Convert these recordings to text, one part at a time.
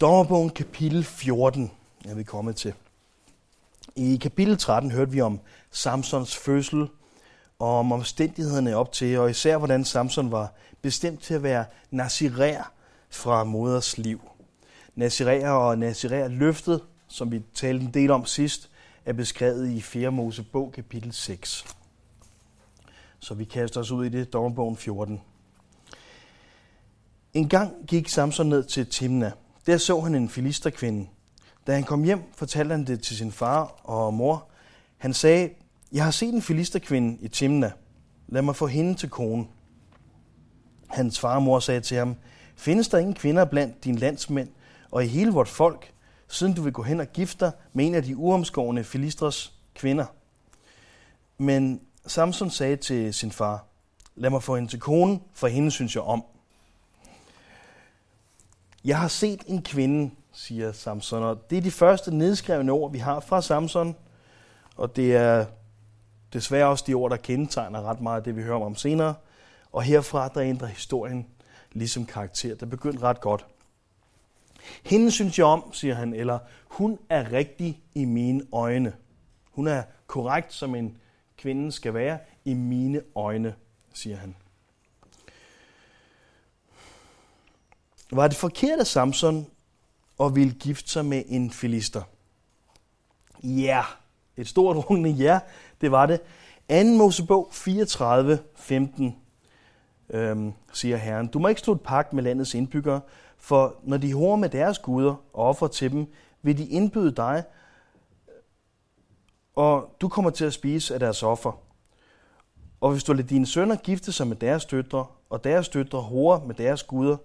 Dommerbogen kapitel 14 er vi kommet til. I kapitel 13 hørte vi om Samsons fødsel, og om omstændighederne op til, og især hvordan Samson var bestemt til at være nazirær fra moders liv. Nazirær og nazirær løftet, som vi talte en del om sidst, er beskrevet i 4. Mosebog kapitel 6. Så vi kaster os ud i det, dommerbogen 14. En gang gik Samson ned til Timna. Der så han en filisterkvinde. Da han kom hjem, fortalte han det til sin far og mor. Han sagde, jeg har set en filisterkvinde i Timna. Lad mig få hende til kone. Hans far og mor sagde til ham, findes der ingen kvinder blandt dine landsmænd og i hele vort folk, siden du vil gå hen og gifte dig med en af de uomskårende filistres kvinder? Men Samson sagde til sin far, lad mig få hende til kone, for hende synes jeg om. Jeg har set en kvinde, siger Samson, og det er de første nedskrevne ord, vi har fra Samson, og det er desværre også de ord, der kendetegner ret meget af det, vi hører om senere. Og herfra, der ændrer historien ligesom karakter. Det begyndte ret godt. Hende synes jeg om, siger han, eller hun er rigtig i mine øjne. Hun er korrekt, som en kvinde skal være, i mine øjne, siger han. Var det forkert af Samson at ville gifte sig med en filister? Ja, yeah. et stort rungende ja, det var det. 2. Mosebog 34, 15 øhm, siger Herren, du må ikke slutte pagt med landets indbyggere, for når de horer med deres guder og offer til dem, vil de indbyde dig, og du kommer til at spise af deres offer. Og hvis du lader dine sønner gifte sig med deres døtre, og deres døtre horer med deres guder,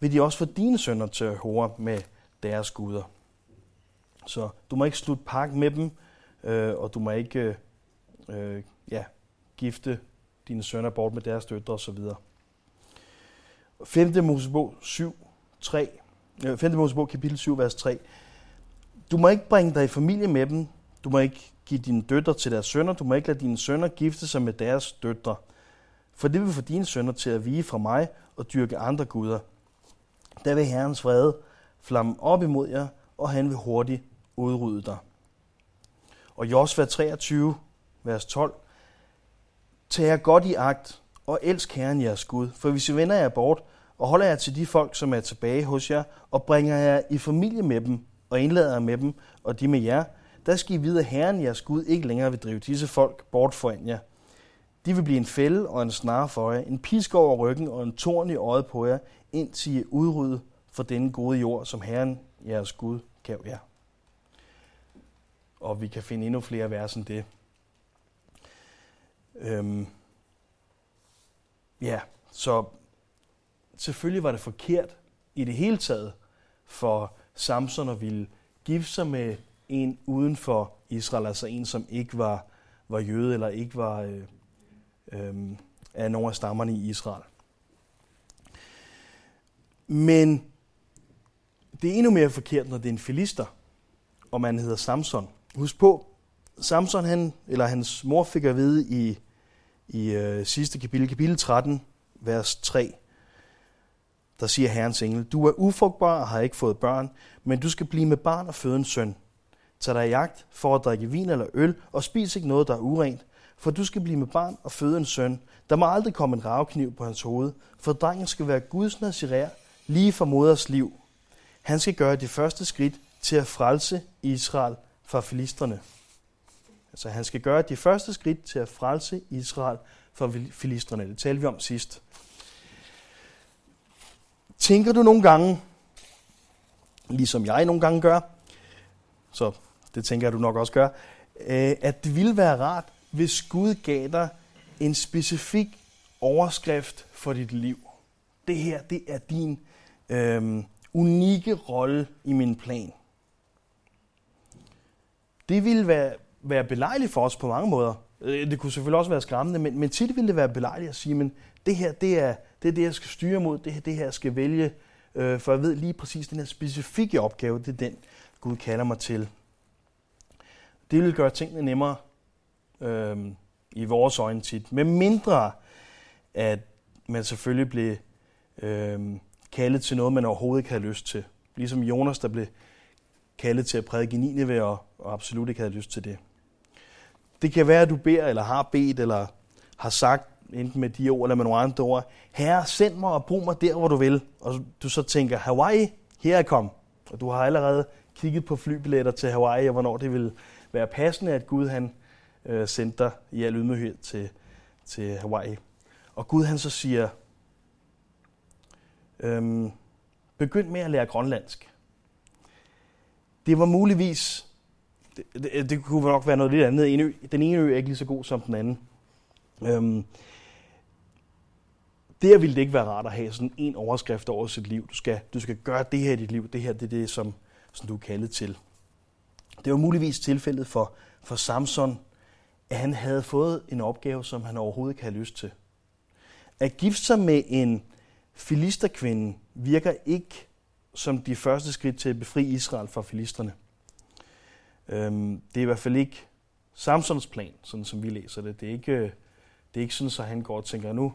vil de også få dine sønner til at hore med deres guder. Så du må ikke slutte pagt med dem, øh, og du må ikke øh, ja, gifte dine sønner bort med deres døtre osv. 5. Mosebog 7, 3. 5. Mosebog kapitel 7, vers 3. Du må ikke bringe dig i familie med dem. Du må ikke give dine døtre til deres sønner. Du må ikke lade dine sønner gifte sig med deres døtre. For det vil få dine sønner til at vige fra mig og dyrke andre guder. Der vil Herrens vrede flamme op imod jer, og han vil hurtigt udrydde dig. Og Josva 23, vers 12. Tag jer godt i agt, og elsk Herren jeres Gud, for hvis I vender jer bort, og holder jer til de folk, som er tilbage hos jer, og bringer jer i familie med dem, og indlader med dem, og de med jer, der skal I vide, at Herren jeres Gud ikke længere vil drive disse folk bort foran jer. De vil blive en fælde og en snare for jer, en pisk over ryggen og en torn i øjet på jer, indtil I udrydde udryddet for denne gode jord, som Herren jeres Gud gav jer. Og vi kan finde endnu flere vers end det. Øhm, ja, så selvfølgelig var det forkert i det hele taget for Samson at ville gifte sig med en uden for Israel, altså en, som ikke var, var jøde eller ikke var øh, øh, af nogle af stammerne i Israel. Men det er endnu mere forkert, når det er en filister, og man hedder Samson. Husk på, Samson, han, eller hans mor fik at vide i, i øh, sidste kapitel, kapitel 13, vers 3, der siger Herrens engel, du er ufrugtbar og har ikke fået børn, men du skal blive med barn og føde en søn. Tag dig i jagt for at drikke vin eller øl, og spis ikke noget, der er urent, for du skal blive med barn og føde en søn. Der må aldrig komme en ravkniv på hans hoved, for drengen skal være Guds nazirer, lige fra moders liv. Han skal gøre det første skridt til at frelse Israel fra filisterne. Altså han skal gøre det første skridt til at frelse Israel fra filisterne. Det talte vi om sidst. Tænker du nogle gange, ligesom jeg nogle gange gør, så det tænker jeg, du nok også gør, øh, at det ville være rart, hvis Gud gav dig en specifik overskrift for dit liv. Det her, det er din øh, unikke rolle i min plan. Det ville være, være belejligt for os på mange måder. Øh, det kunne selvfølgelig også være skræmmende, men, men tit ville det være belejligt at sige, men det her, det er det, er det jeg skal styre mod, det her, det her jeg skal vælge, øh, for jeg ved lige præcis, den her specifikke opgave, det er den, Gud kalder mig til. Det vil gøre tingene nemmere øh, i vores øjne tit, med mindre at man selvfølgelig bliver øh, kaldet til noget, man overhovedet ikke havde lyst til. Ligesom Jonas, der blev kaldet til at prædike i Nineve, og, og absolut ikke havde lyst til det. Det kan være, at du beder, eller har bedt, eller har sagt, enten med de ord eller med nogle andre ord, Herre, send mig og brug mig der, hvor du vil. Og du så tænker, Hawaii, her er kom. Og du har allerede kigget på flybilletter til Hawaii, og hvornår det vil være passende, at Gud han øh, sendte dig i al ydmyghed til, til Hawaii. Og Gud han så siger, øhm, begynd med at lære grønlandsk. Det var muligvis, det, det, det kunne nok være noget lidt andet. En ø, den ene ø er ikke lige så god som den anden. Øhm, der ville det ikke være rart at have sådan en overskrift over sit liv. Du skal, du skal gøre det her i dit liv. Det her det er det, som, som du er kaldet til. Det var muligvis tilfældet for, for Samson, at han havde fået en opgave, som han overhovedet ikke havde lyst til. At gifte sig med en filisterkvinden virker ikke som de første skridt til at befri Israel fra filisterne. Øhm, det er i hvert fald ikke Samsons plan, sådan som vi læser det. Det er ikke, det er ikke sådan, at han går og tænker, nu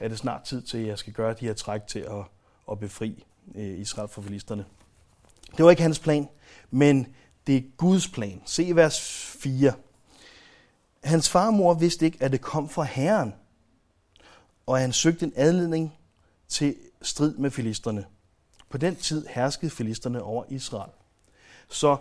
er det snart tid til, at jeg skal gøre de her træk til at, at befri øh, Israel fra filisterne. Det var ikke hans plan, men det er Guds plan. Se vers 4. Hans far og mor vidste ikke, at det kom fra Herren, og han søgte en adledning til strid med filisterne. På den tid herskede filisterne over Israel. Så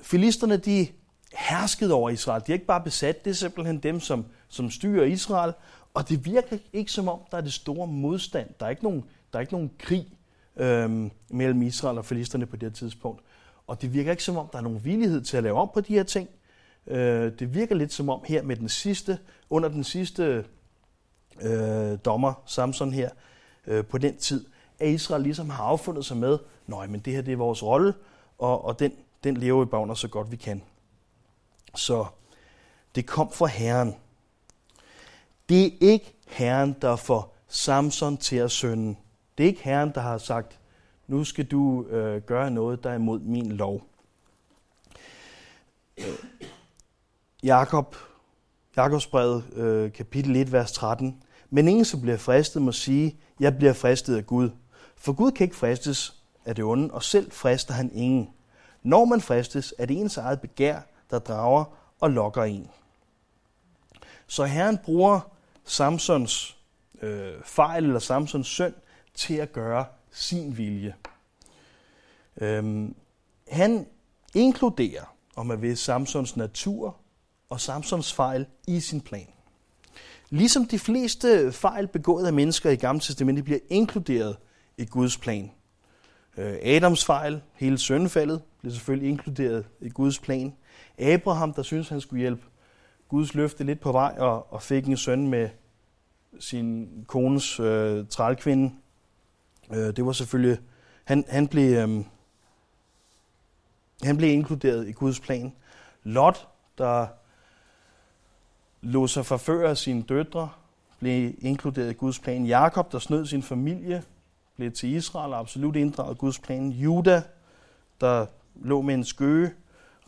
filisterne, de herskede over Israel. De er ikke bare besat, det er simpelthen dem, som, som styrer Israel. Og det virker ikke som om, der er det store modstand. Der er ikke nogen, der er ikke nogen krig øhm, mellem Israel og filisterne på det her tidspunkt. Og det virker ikke som om, der er nogen villighed til at lave om på de her ting. Øh, det virker lidt som om her med den sidste, under den sidste øh, dommer, Samson her, øh, på den tid, at Israel ligesom har affundet sig med, nej, men det her det er vores rolle, og, og den, den lever vi bagner så godt vi kan. Så det kom fra Herren. Det er ikke Herren, der får Samson til at synde. Det er ikke Herren, der har sagt, nu skal du øh, gøre noget, der er imod min lov. Øh, Jakob, Jakobsbrevet, øh, kapitel 1, vers 13. Men ingen, som bliver fristet, må sige, jeg bliver fristet af Gud. For Gud kan ikke fristes af det onde, og selv frister han ingen. Når man fristes, er det ens eget begær, der drager og lokker en. Så Herren bruger Samsons øh, fejl eller Samsons synd til at gøre sin vilje. Øhm, han inkluderer, om man vil, Samsons natur og Samsons fejl i sin plan. Ligesom de fleste fejl begået af mennesker i Gamle Testamentet bliver inkluderet i Guds plan. Øh, Adams fejl, hele søndefaldet, bliver selvfølgelig inkluderet i Guds plan. Abraham, der synes han skulle hjælpe Guds løfte lidt på vej og, og fik en søn med sin kones øh, trælkvinde. Øh, det var selvfølgelig, han, han, blev, øh, han blev inkluderet i Guds plan. Lot, der lå sig forføre af sine døtre, blev inkluderet i Guds plan. Jakob, der snød sin familie, blev til Israel og absolut inddraget i Guds plan. Juda, der lå med en skøge.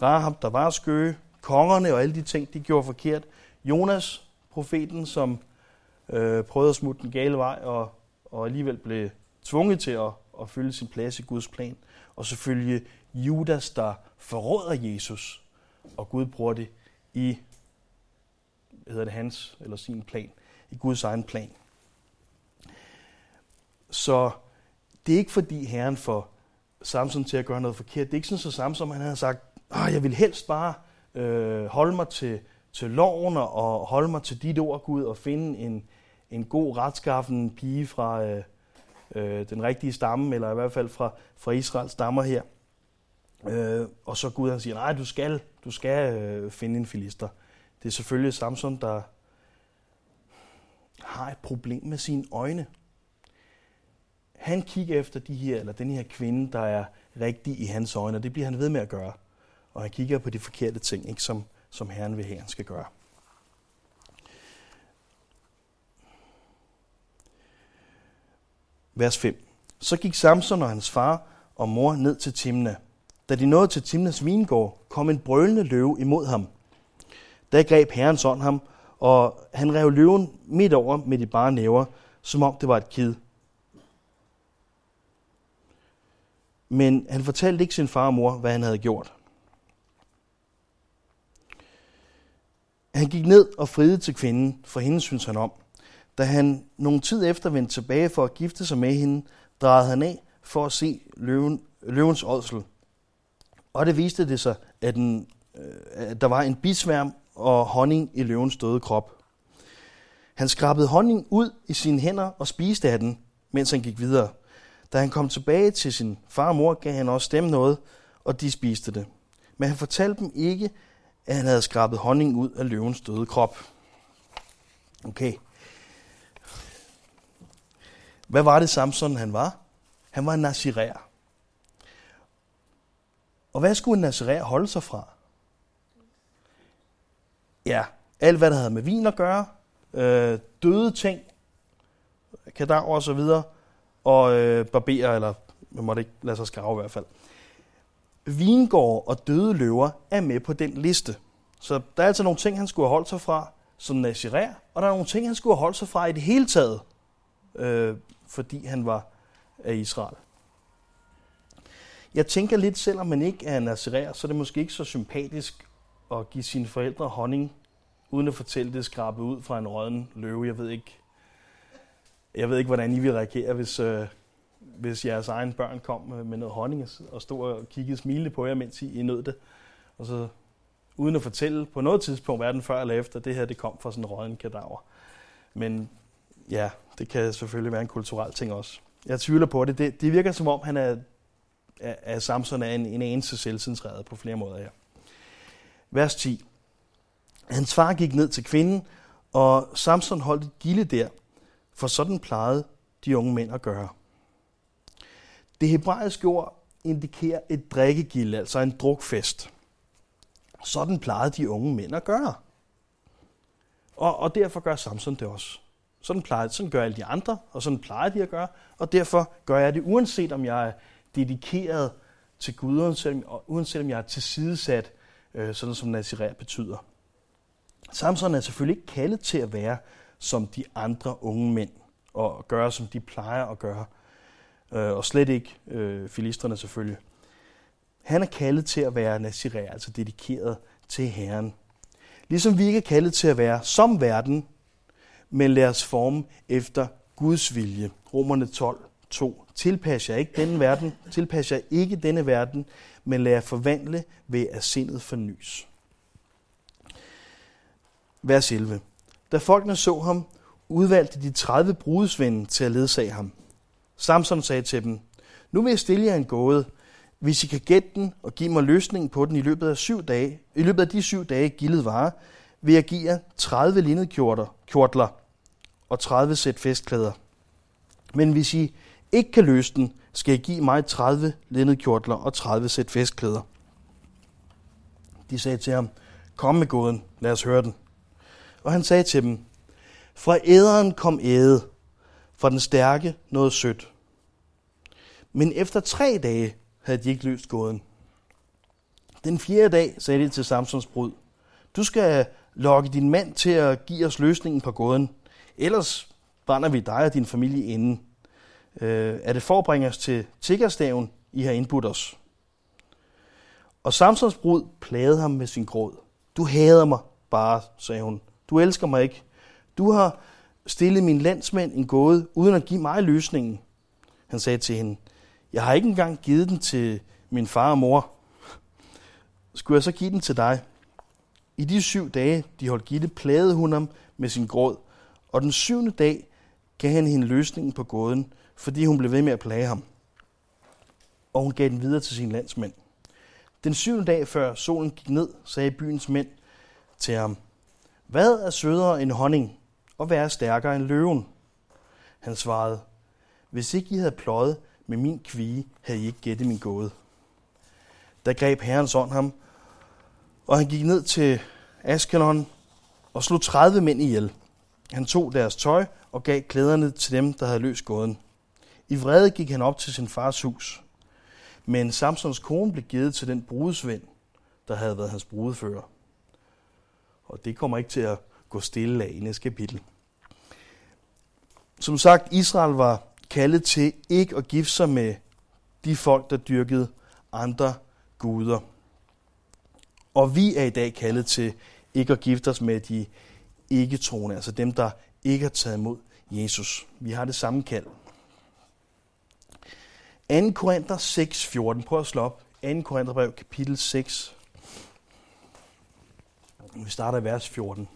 Rahab, der var skøge. Kongerne og alle de ting, de gjorde forkert. Jonas, profeten, som øh, prøvede at smutte den gale vej og, og alligevel blev tvunget til at, at følge sin plads i Guds plan. Og selvfølgelig Judas, der forråder Jesus, og Gud bruger det i hedder det hans eller sin plan, i Guds egen plan. Så det er ikke fordi Herren får Samson til at gøre noget forkert. Det er ikke sådan, så Samson han har sagt, at jeg vil helst bare øh, holde mig til, til loven og holde mig til dit ord, Gud, og finde en, en god retskaffen pige fra øh, øh, den rigtige stamme, eller i hvert fald fra, fra Israels stammer her. Øh, og så Gud han siger, nej, du skal, du skal øh, finde en filister. Det er selvfølgelig Samson, der har et problem med sine øjne. Han kigger efter de her, eller den her kvinde, der er rigtig i hans øjne, og det bliver han ved med at gøre. Og han kigger på de forkerte ting, ikke som, som Herren vil have, han skal gøre. Vers 5. Så gik Samson og hans far og mor ned til Timna. Da de nåede til Timnas vingård, kom en brølende løve imod ham. Da greb herrens ånd ham, og han rev løven midt over med de bare næver, som om det var et kid. Men han fortalte ikke sin far og mor, hvad han havde gjort. Han gik ned og friede til kvinden, for hende synes han om. Da han nogen tid efter vendte tilbage for at gifte sig med hende, drejede han af for at se løven, løvens ådsel. Og det viste det sig, at, den, øh, at der var en bisværm og honning i løvens døde krop. Han skrabede honning ud i sine hænder og spiste af den, mens han gik videre. Da han kom tilbage til sin far og mor, gav han også dem noget, og de spiste det. Men han fortalte dem ikke, at han havde skrabet honning ud af løvens døde krop. Okay. Hvad var det Samson han var? Han var en nazirer. Og hvad skulle en nazirer holde sig fra? Ja, alt hvad der havde med vin at gøre, øh, døde ting, kadaver og så videre, og øh, barberer, eller man måtte ikke lade sig skrave i hvert fald. Vingård og døde løver er med på den liste. Så der er altså nogle ting, han skulle have holdt sig fra som nazirer, og der er nogle ting, han skulle have holdt sig fra i det hele taget, øh, fordi han var af Israel. Jeg tænker lidt, selvom man ikke er nazirer, så er det måske ikke så sympatisk at give sine forældre honning, uden at fortælle det skrabet ud fra en rådden løve. Jeg ved ikke, jeg ved ikke hvordan I vil reagere, hvis, øh, hvis jeres egen børn kom med noget honning og stod og kiggede smilende på jer, mens I nød det. Og så uden at fortælle på noget tidspunkt, hverken før eller efter, det her det kom fra sådan en rådden kadaver. Men ja, det kan selvfølgelig være en kulturel ting også. Jeg tvivler på det. Det, det virker som om, han er, er, er Samson er en, en eneste selvcentreret på flere måder her. Vers 10. Hans far gik ned til kvinden, og Samson holdt et gilde der, for sådan plejede de unge mænd at gøre. Det hebraiske ord indikerer et drikkegilde, altså en drukfest. Sådan plejede de unge mænd at gøre. Og, og derfor gør Samson det også. Sådan, plejer, sådan gør alle de andre, og sådan plejer de at gøre, og derfor gør jeg det, uanset om jeg er dedikeret til Gud, uanset, uanset om jeg er tilsidesat, øh, sådan som nazirer betyder. Samson er selvfølgelig ikke kaldet til at være som de andre unge mænd, og gøre som de plejer at gøre, øh, og slet ikke øh, filisterne selvfølgelig. Han er kaldet til at være nazirer, altså dedikeret til Herren. Ligesom vi ikke er kaldet til at være som verden, men lad os forme efter Guds vilje. Romerne 12, 2. Tilpas jer ikke denne verden, tilpas jer ikke denne verden, men lad jer forvandle ved at sindet fornyes. Vers 11. Da folkene så ham, udvalgte de 30 brudesvende til at ledsage ham. Samson sagde til dem, nu vil jeg stille jer en gåde. Hvis I kan gætte den og give mig løsningen på den i løbet af syv dage, i løbet af de syv dage gildet varer, vil jeg give jer 30 linnedkjortler og 30 sæt festklæder. Men hvis I ikke kan løse den, skal I give mig 30 linnedkjortler og 30 sæt festklæder. De sagde til ham, kom med gåden, lad os høre den. Og han sagde til dem, fra æderen kom æde, fra den stærke noget sødt. Men efter tre dage havde de ikke løst gåden. Den fjerde dag sagde de til Samsons brud, du skal lokke din mand til at give os løsningen på gåden, ellers brænder vi dig og din familie inden. Øh, er det forbringe os til tiggerstaven, I har indbudt os? Og Samsons brud plagede ham med sin gråd. Du hader mig bare, sagde hun. Du elsker mig ikke. Du har stillet min landsmænd en gåde, uden at give mig løsningen. Han sagde til hende, jeg har ikke engang givet den til min far og mor. Skulle jeg så give den til dig? I de syv dage, de holdt Gitte, plagede hun ham med sin gråd, og den syvende dag gav han hende løsningen på gåden, fordi hun blev ved med at plage ham. Og hun gav den videre til sine landsmænd. Den syvende dag før solen gik ned, sagde byens mænd til ham, Hvad er sødere end honning, og hvad er stærkere end løven? Han svarede, Hvis ikke I havde pløjet med min kvige, havde I ikke gættet min gåde. Da greb herrens ånd ham, og han gik ned til Askelon og slog 30 mænd ihjel. Han tog deres tøj og gav klæderne til dem, der havde løst gåden. I vrede gik han op til sin fars hus. Men Samsons kone blev givet til den brudesvend, der havde været hans brudefører. Og det kommer ikke til at gå stille af i næste kapitel. Som sagt, Israel var kaldet til ikke at gifte sig med de folk, der dyrkede andre guder. Og vi er i dag kaldet til ikke at gifte os med de ikke-troende, altså dem, der ikke har taget imod Jesus. Vi har det samme kald. 2. Korinther 6, 14. Prøv at slå op. 2. Korintherbrev, kapitel 6. Vi starter i vers 14.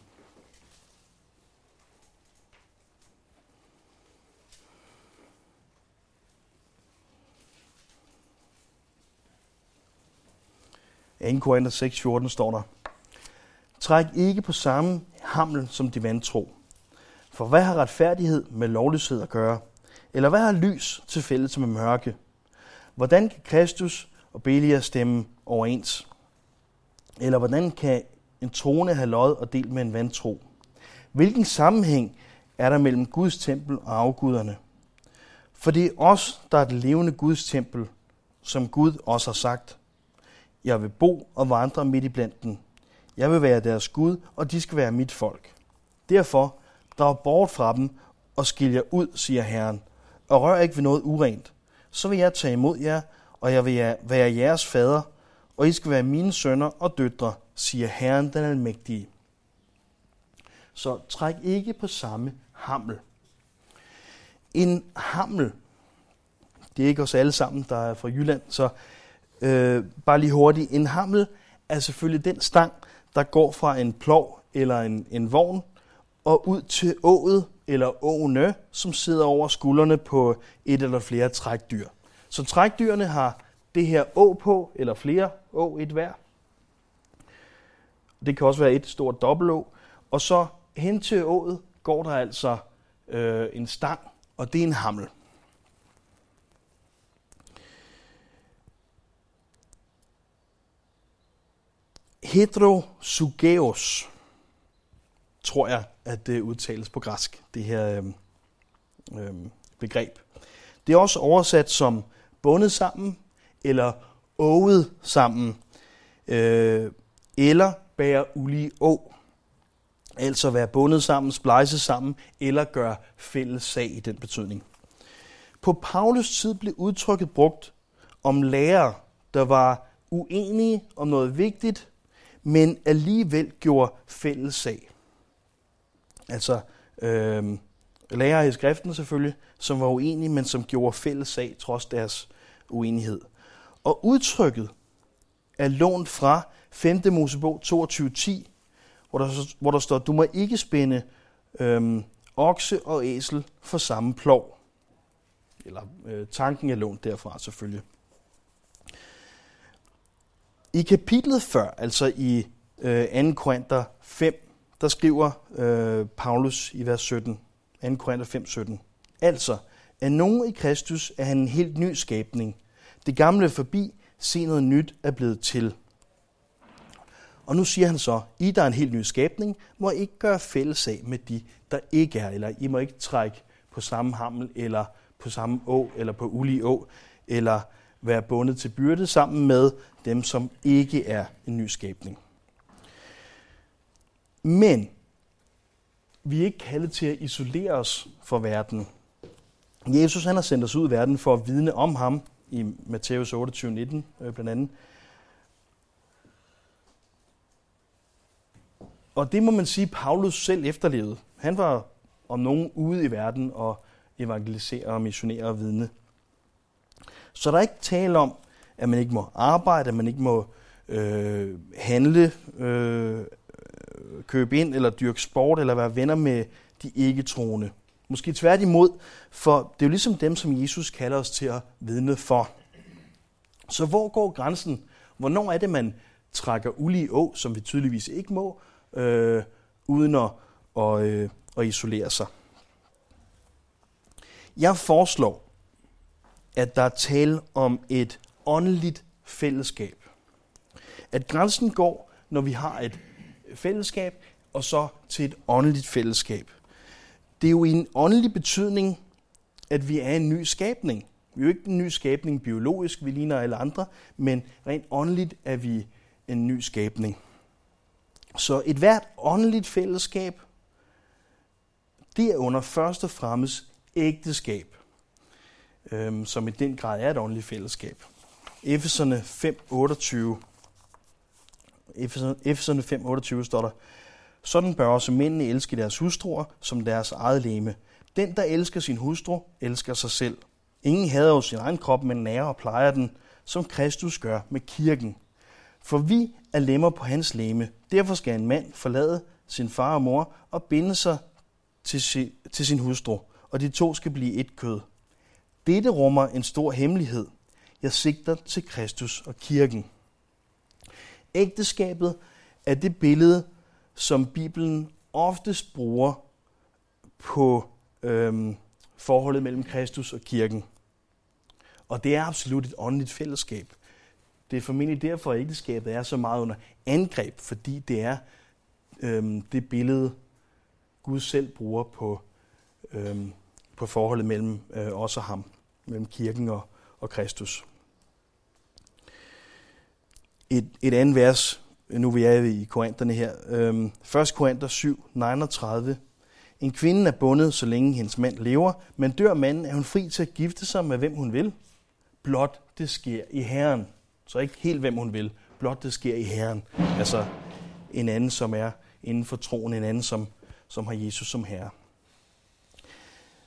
2. Korinther 6, 14 står der, Træk ikke på samme hamel som de vantro. For hvad har retfærdighed med lovløshed at gøre? Eller hvad har lys til fælles med mørke? Hvordan kan Kristus og Belia stemme overens? Eller hvordan kan en trone have lod og delt med en vantro? Hvilken sammenhæng er der mellem Guds tempel og afguderne? For det er os, der er det levende Guds tempel, som Gud også har sagt. Jeg vil bo og vandre midt i blandt dem. Jeg vil være deres Gud, og de skal være mit folk. Derfor, drag bort fra dem og skil jer ud, siger Herren, og rør ikke ved noget urent. Så vil jeg tage imod jer, og jeg vil være jeres fader, og I skal være mine sønner og døtre, siger Herren den Almægtige. Så træk ikke på samme hammel. En hammel, det er ikke os alle sammen, der er fra Jylland, så Øh, bare lige hurtigt. En hammel er selvfølgelig den stang, der går fra en plov eller en, en vogn og ud til ået eller åne, som sidder over skuldrene på et eller flere trækdyr. Så trækdyrene har det her å på, eller flere å, et hver. Det kan også være et stort dobbelt Og så hen til ået går der altså øh, en stang, og det er en hammel. Hedrosugeos, tror jeg, at det udtales på græsk, det her øh, begreb. Det er også oversat som bundet sammen, eller åget sammen, øh, eller bære ulige å. Altså være bundet sammen, splejse sammen, eller gøre fælles sag i den betydning. På Paulus tid blev udtrykket brugt om lærere, der var uenige om noget vigtigt, men alligevel gjorde fælles sag. Altså øh, lærere i skriften selvfølgelig, som var uenige, men som gjorde fælles sag trods deres uenighed. Og udtrykket er lånt fra 5. Mosebog 22.10, hvor der, hvor der står, du må ikke spænde øh, okse og æsel for samme plov. Eller øh, tanken er lånt derfra selvfølgelig. I kapitlet før, altså i øh, 2. Korinther 5, der skriver øh, Paulus i vers 17, 2. Korinther 5, 17. Altså, er nogen i Kristus er han en helt ny skabning. Det gamle er forbi, se noget nyt er blevet til. Og nu siger han så, I der er en helt ny skabning, må ikke gøre fælles af med de, der ikke er, eller I må ikke trække på samme hammel, eller på samme å, eller på ulige å, eller være bundet til byrde sammen med dem, som ikke er en ny skabning. Men vi er ikke kaldet til at isolere os fra verden. Jesus han har sendt os ud i verden for at vidne om ham i Matthæus 28, 19 øh, blandt andet. Og det må man sige, Paulus selv efterlevede. Han var om nogen ude i verden og evangelisere og missionere og vidne. Så der er ikke tale om, at man ikke må arbejde, at man ikke må øh, handle, øh, købe ind eller dyrke sport eller være venner med de ikke-troende. Måske tværtimod, for det er jo ligesom dem, som Jesus kalder os til at vidne for. Så hvor går grænsen? Hvornår er det, man trækker ulige å, som vi tydeligvis ikke må, øh, uden at, og, øh, at isolere sig? Jeg foreslår, at der er tale om et åndeligt fællesskab. At grænsen går, når vi har et fællesskab, og så til et åndeligt fællesskab. Det er jo i en åndelig betydning, at vi er en ny skabning. Vi er jo ikke en ny skabning biologisk, vi ligner alle andre, men rent åndeligt er vi en ny skabning. Så et hvert åndeligt fællesskab, det er under først og fremmest ægteskab. øhm, som i den grad er et åndeligt fællesskab. Efeserne 5.28 Efeserne 5.28 står der, Sådan bør også mændene elske deres hustruer som deres eget leme. Den, der elsker sin hustru, elsker sig selv. Ingen hader jo sin egen krop, men nærer og plejer den, som Kristus gør med kirken. For vi er lemmer på hans leme. Derfor skal en mand forlade sin far og mor og binde sig til si, til sin hustru, og de to skal blive et kød. Dette rummer en stor hemmelighed. Jeg sigter til Kristus og kirken. Ægteskabet er det billede, som Bibelen oftest bruger på øhm, forholdet mellem Kristus og kirken. Og det er absolut et åndeligt fællesskab. Det er formentlig derfor, at ægteskabet er så meget under angreb, fordi det er øhm, det billede, Gud selv bruger på, øhm, på forholdet mellem øh, os og ham, mellem kirken og, og Kristus. Et, et andet vers, nu vi er i Korinterne her, øhm, 1. Korinther 7, 39. En kvinde er bundet, så længe hendes mand lever, men dør manden, er hun fri til at gifte sig med hvem hun vil. Blot det sker i Herren. Så ikke helt hvem hun vil, blot det sker i Herren. Altså en anden, som er inden for troen, en anden, som, som har Jesus som herre.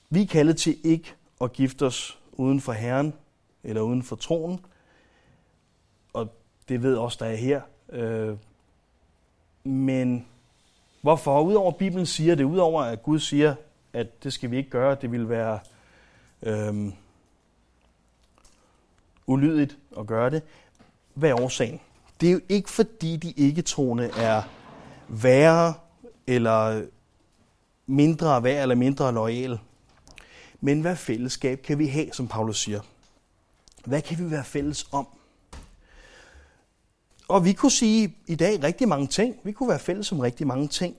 Vi er kaldet til ikke at gifte os uden for Herren eller uden for troen. Og det ved også, der er her. Øh, men hvorfor? Udover at Bibelen siger det, udover at Gud siger, at det skal vi ikke gøre, det vil være øh, ulydigt at gøre det. Hvad er årsagen? Det er jo ikke fordi de ikke-troende er værre eller mindre værd eller mindre lojal. Men hvad fællesskab kan vi have, som Paulus siger? Hvad kan vi være fælles om? Og vi kunne sige i dag rigtig mange ting. Vi kunne være fælles om rigtig mange ting.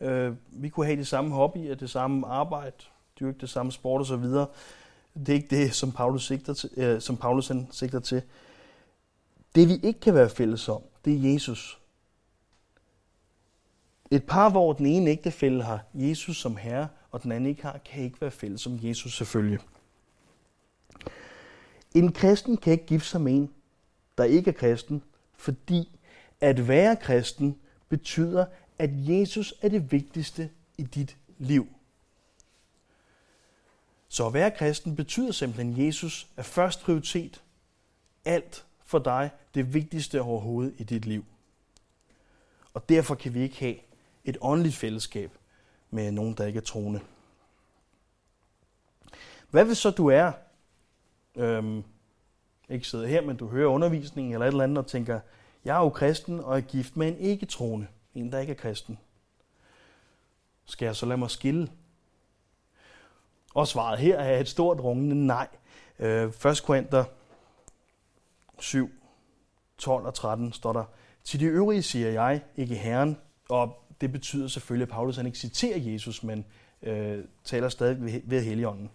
Øh, vi kunne have de samme hobbyer, det samme arbejde, dyrke det samme sport osv. Det er ikke det, som Paulus sigter til. Øh, som Paulus han sigter til. Det vi ikke kan være fælles om, det er Jesus. Et par, hvor den ene ægtefælde har Jesus som herre, og den anden ikke har, kan ikke være fælles om Jesus selvfølgelig. En kristen kan ikke gifte sig med en, der ikke er kristen, fordi at være kristen betyder, at Jesus er det vigtigste i dit liv. Så at være kristen betyder simpelthen, at Jesus er først prioritet. Alt for dig det vigtigste overhovedet i dit liv. Og derfor kan vi ikke have et åndeligt fællesskab med nogen, der ikke er troende. Hvad hvis så du er, øhm, ikke sidder her, men du hører undervisningen eller et eller andet og tænker, jeg er jo kristen og er gift med en ikke-troende, en der ikke er kristen. Skal jeg så lade mig skille? Og svaret her er et stort rungende nej. 1. Korinther 7, 12 og 13 står der, til de øvrige siger jeg, ikke Herren, og det betyder selvfølgelig, at Paulus han ikke citerer Jesus, men øh, taler stadig ved, ved Helligånden.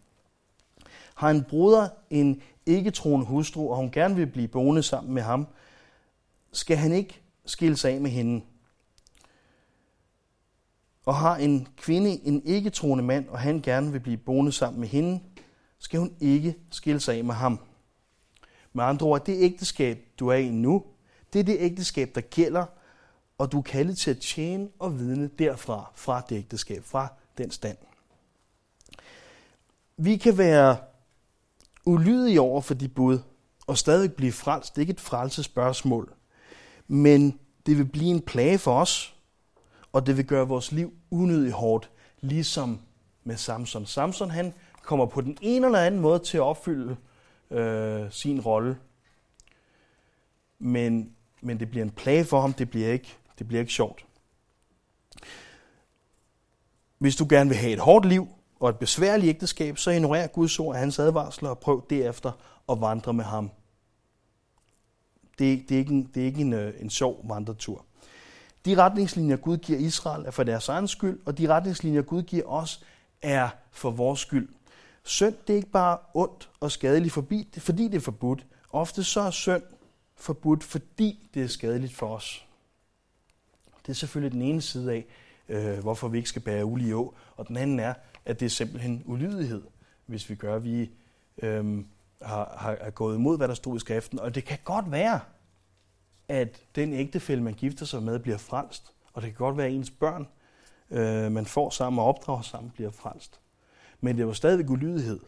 Har en bruder en ikke-troende hustru, og hun gerne vil blive boende sammen med ham, skal han ikke skille sig af med hende. Og har en kvinde en ikke-troende mand, og han gerne vil blive boende sammen med hende, skal hun ikke skille sig af med ham. Med andre ord, det ægteskab, du er i nu, det er det ægteskab, der gælder, og du er kaldet til at tjene og vidne derfra, fra det ægteskab, fra den stand. Vi kan være ulydig over for de bud, og stadig blive frelst. Det er ikke et frelsespørgsmål, men det vil blive en plage for os, og det vil gøre vores liv unødigt hårdt, ligesom med Samson. Samson han kommer på den ene eller anden måde til at opfylde øh, sin rolle, men, men det bliver en plage for ham, det bliver ikke det bliver ikke sjovt. Hvis du gerne vil have et hårdt liv og et besværligt ægteskab, så ignorer Guds ord og hans advarsler og prøv derefter at vandre med ham. Det, det er ikke, en, det er ikke en, øh, en sjov vandretur. De retningslinjer, Gud giver Israel, er for deres egen skyld, og de retningslinjer, Gud giver os, er for vores skyld. Synd, det er ikke bare ondt og skadeligt, forbi, fordi det er forbudt. Ofte så er synd forbudt, fordi det er skadeligt for os. Det er selvfølgelig den ene side af, øh, hvorfor vi ikke skal bære ulige å, og den anden er, at det er simpelthen ulydighed, hvis vi gør, vi øhm, har, har, har gået imod, hvad der stod i skriften. Og det kan godt være, at den ægtefælle, man gifter sig med, bliver frelst. Og det kan godt være, at ens børn, øh, man får sammen og opdrager sammen, bliver frelst. Men det var stadigvæk ulydighed.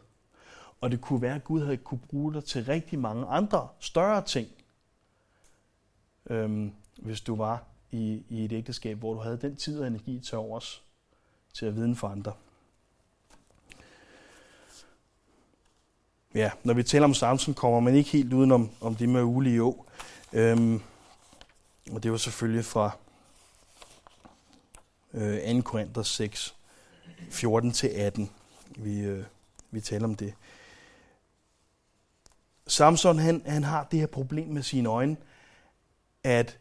Og det kunne være, at Gud havde kunne bruge dig til rigtig mange andre større ting, øhm, hvis du var i, i et ægteskab, hvor du havde den tid og energi til overs til at viden for andre. Ja, når vi taler om Samson, kommer man ikke helt udenom om det med Uli å. Øhm, og det var selvfølgelig fra øh, 2. Korinther 6, 14-18, vi, øh, vi taler om det. Samson, han, han har det her problem med sine øjne, at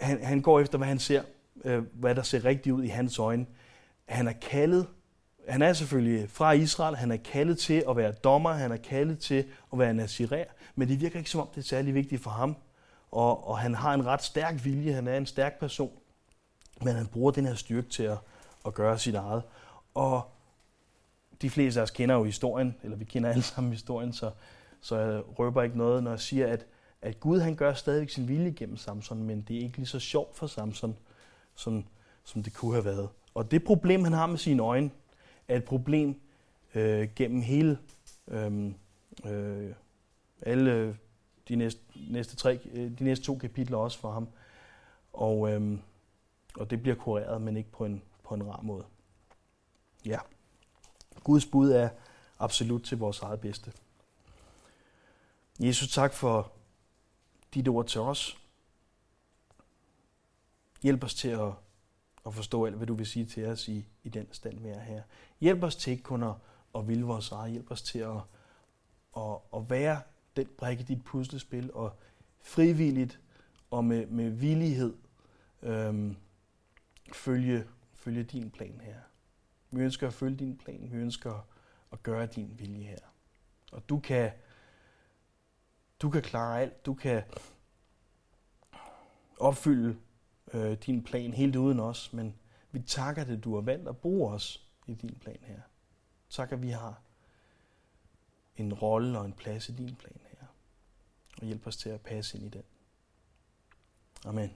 han, han går efter, hvad han ser, øh, hvad der ser rigtigt ud i hans øjne. Han er kaldet, han er selvfølgelig fra Israel, han er kaldet til at være dommer, han er kaldet til at være nazirer, men det virker ikke som om, det er særlig vigtigt for ham. Og, og han har en ret stærk vilje, han er en stærk person, men han bruger den her styrke til at, at gøre sit eget. Og de fleste af os kender jo historien, eller vi kender alle sammen historien, så, så jeg røber ikke noget, når jeg siger, at, at Gud han gør stadigvæk sin vilje gennem Samson, men det er ikke lige så sjovt for Samson, som, som det kunne have været. Og det problem, han har med sine øjne, er et problem øh, gennem hele øh, øh, alle de næste, næste, tre, øh, de næste to kapitler også for ham. Og, øh, og det bliver kureret, men ikke på en, på en rar måde. Ja. Guds bud er absolut til vores eget bedste. Jesus, tak for dit ord til os. Hjælp os til at, og forstå alt, hvad du vil sige til os i, i den stand, vi er her. Hjælp os til ikke kun at, at ville vores eget. Hjælp os til at, at, at være den brik i dit puslespil, og frivilligt og med, med villighed øhm, følge, følge din plan her. Vi ønsker at følge din plan. Vi ønsker at gøre din vilje her. Og du kan, du kan klare alt. Du kan opfylde øh, din plan helt uden os, men vi takker det, du har valgt at bruge os i din plan her. Tak, at vi har en rolle og en plads i din plan her. Og hjælp os til at passe ind i den. Amen.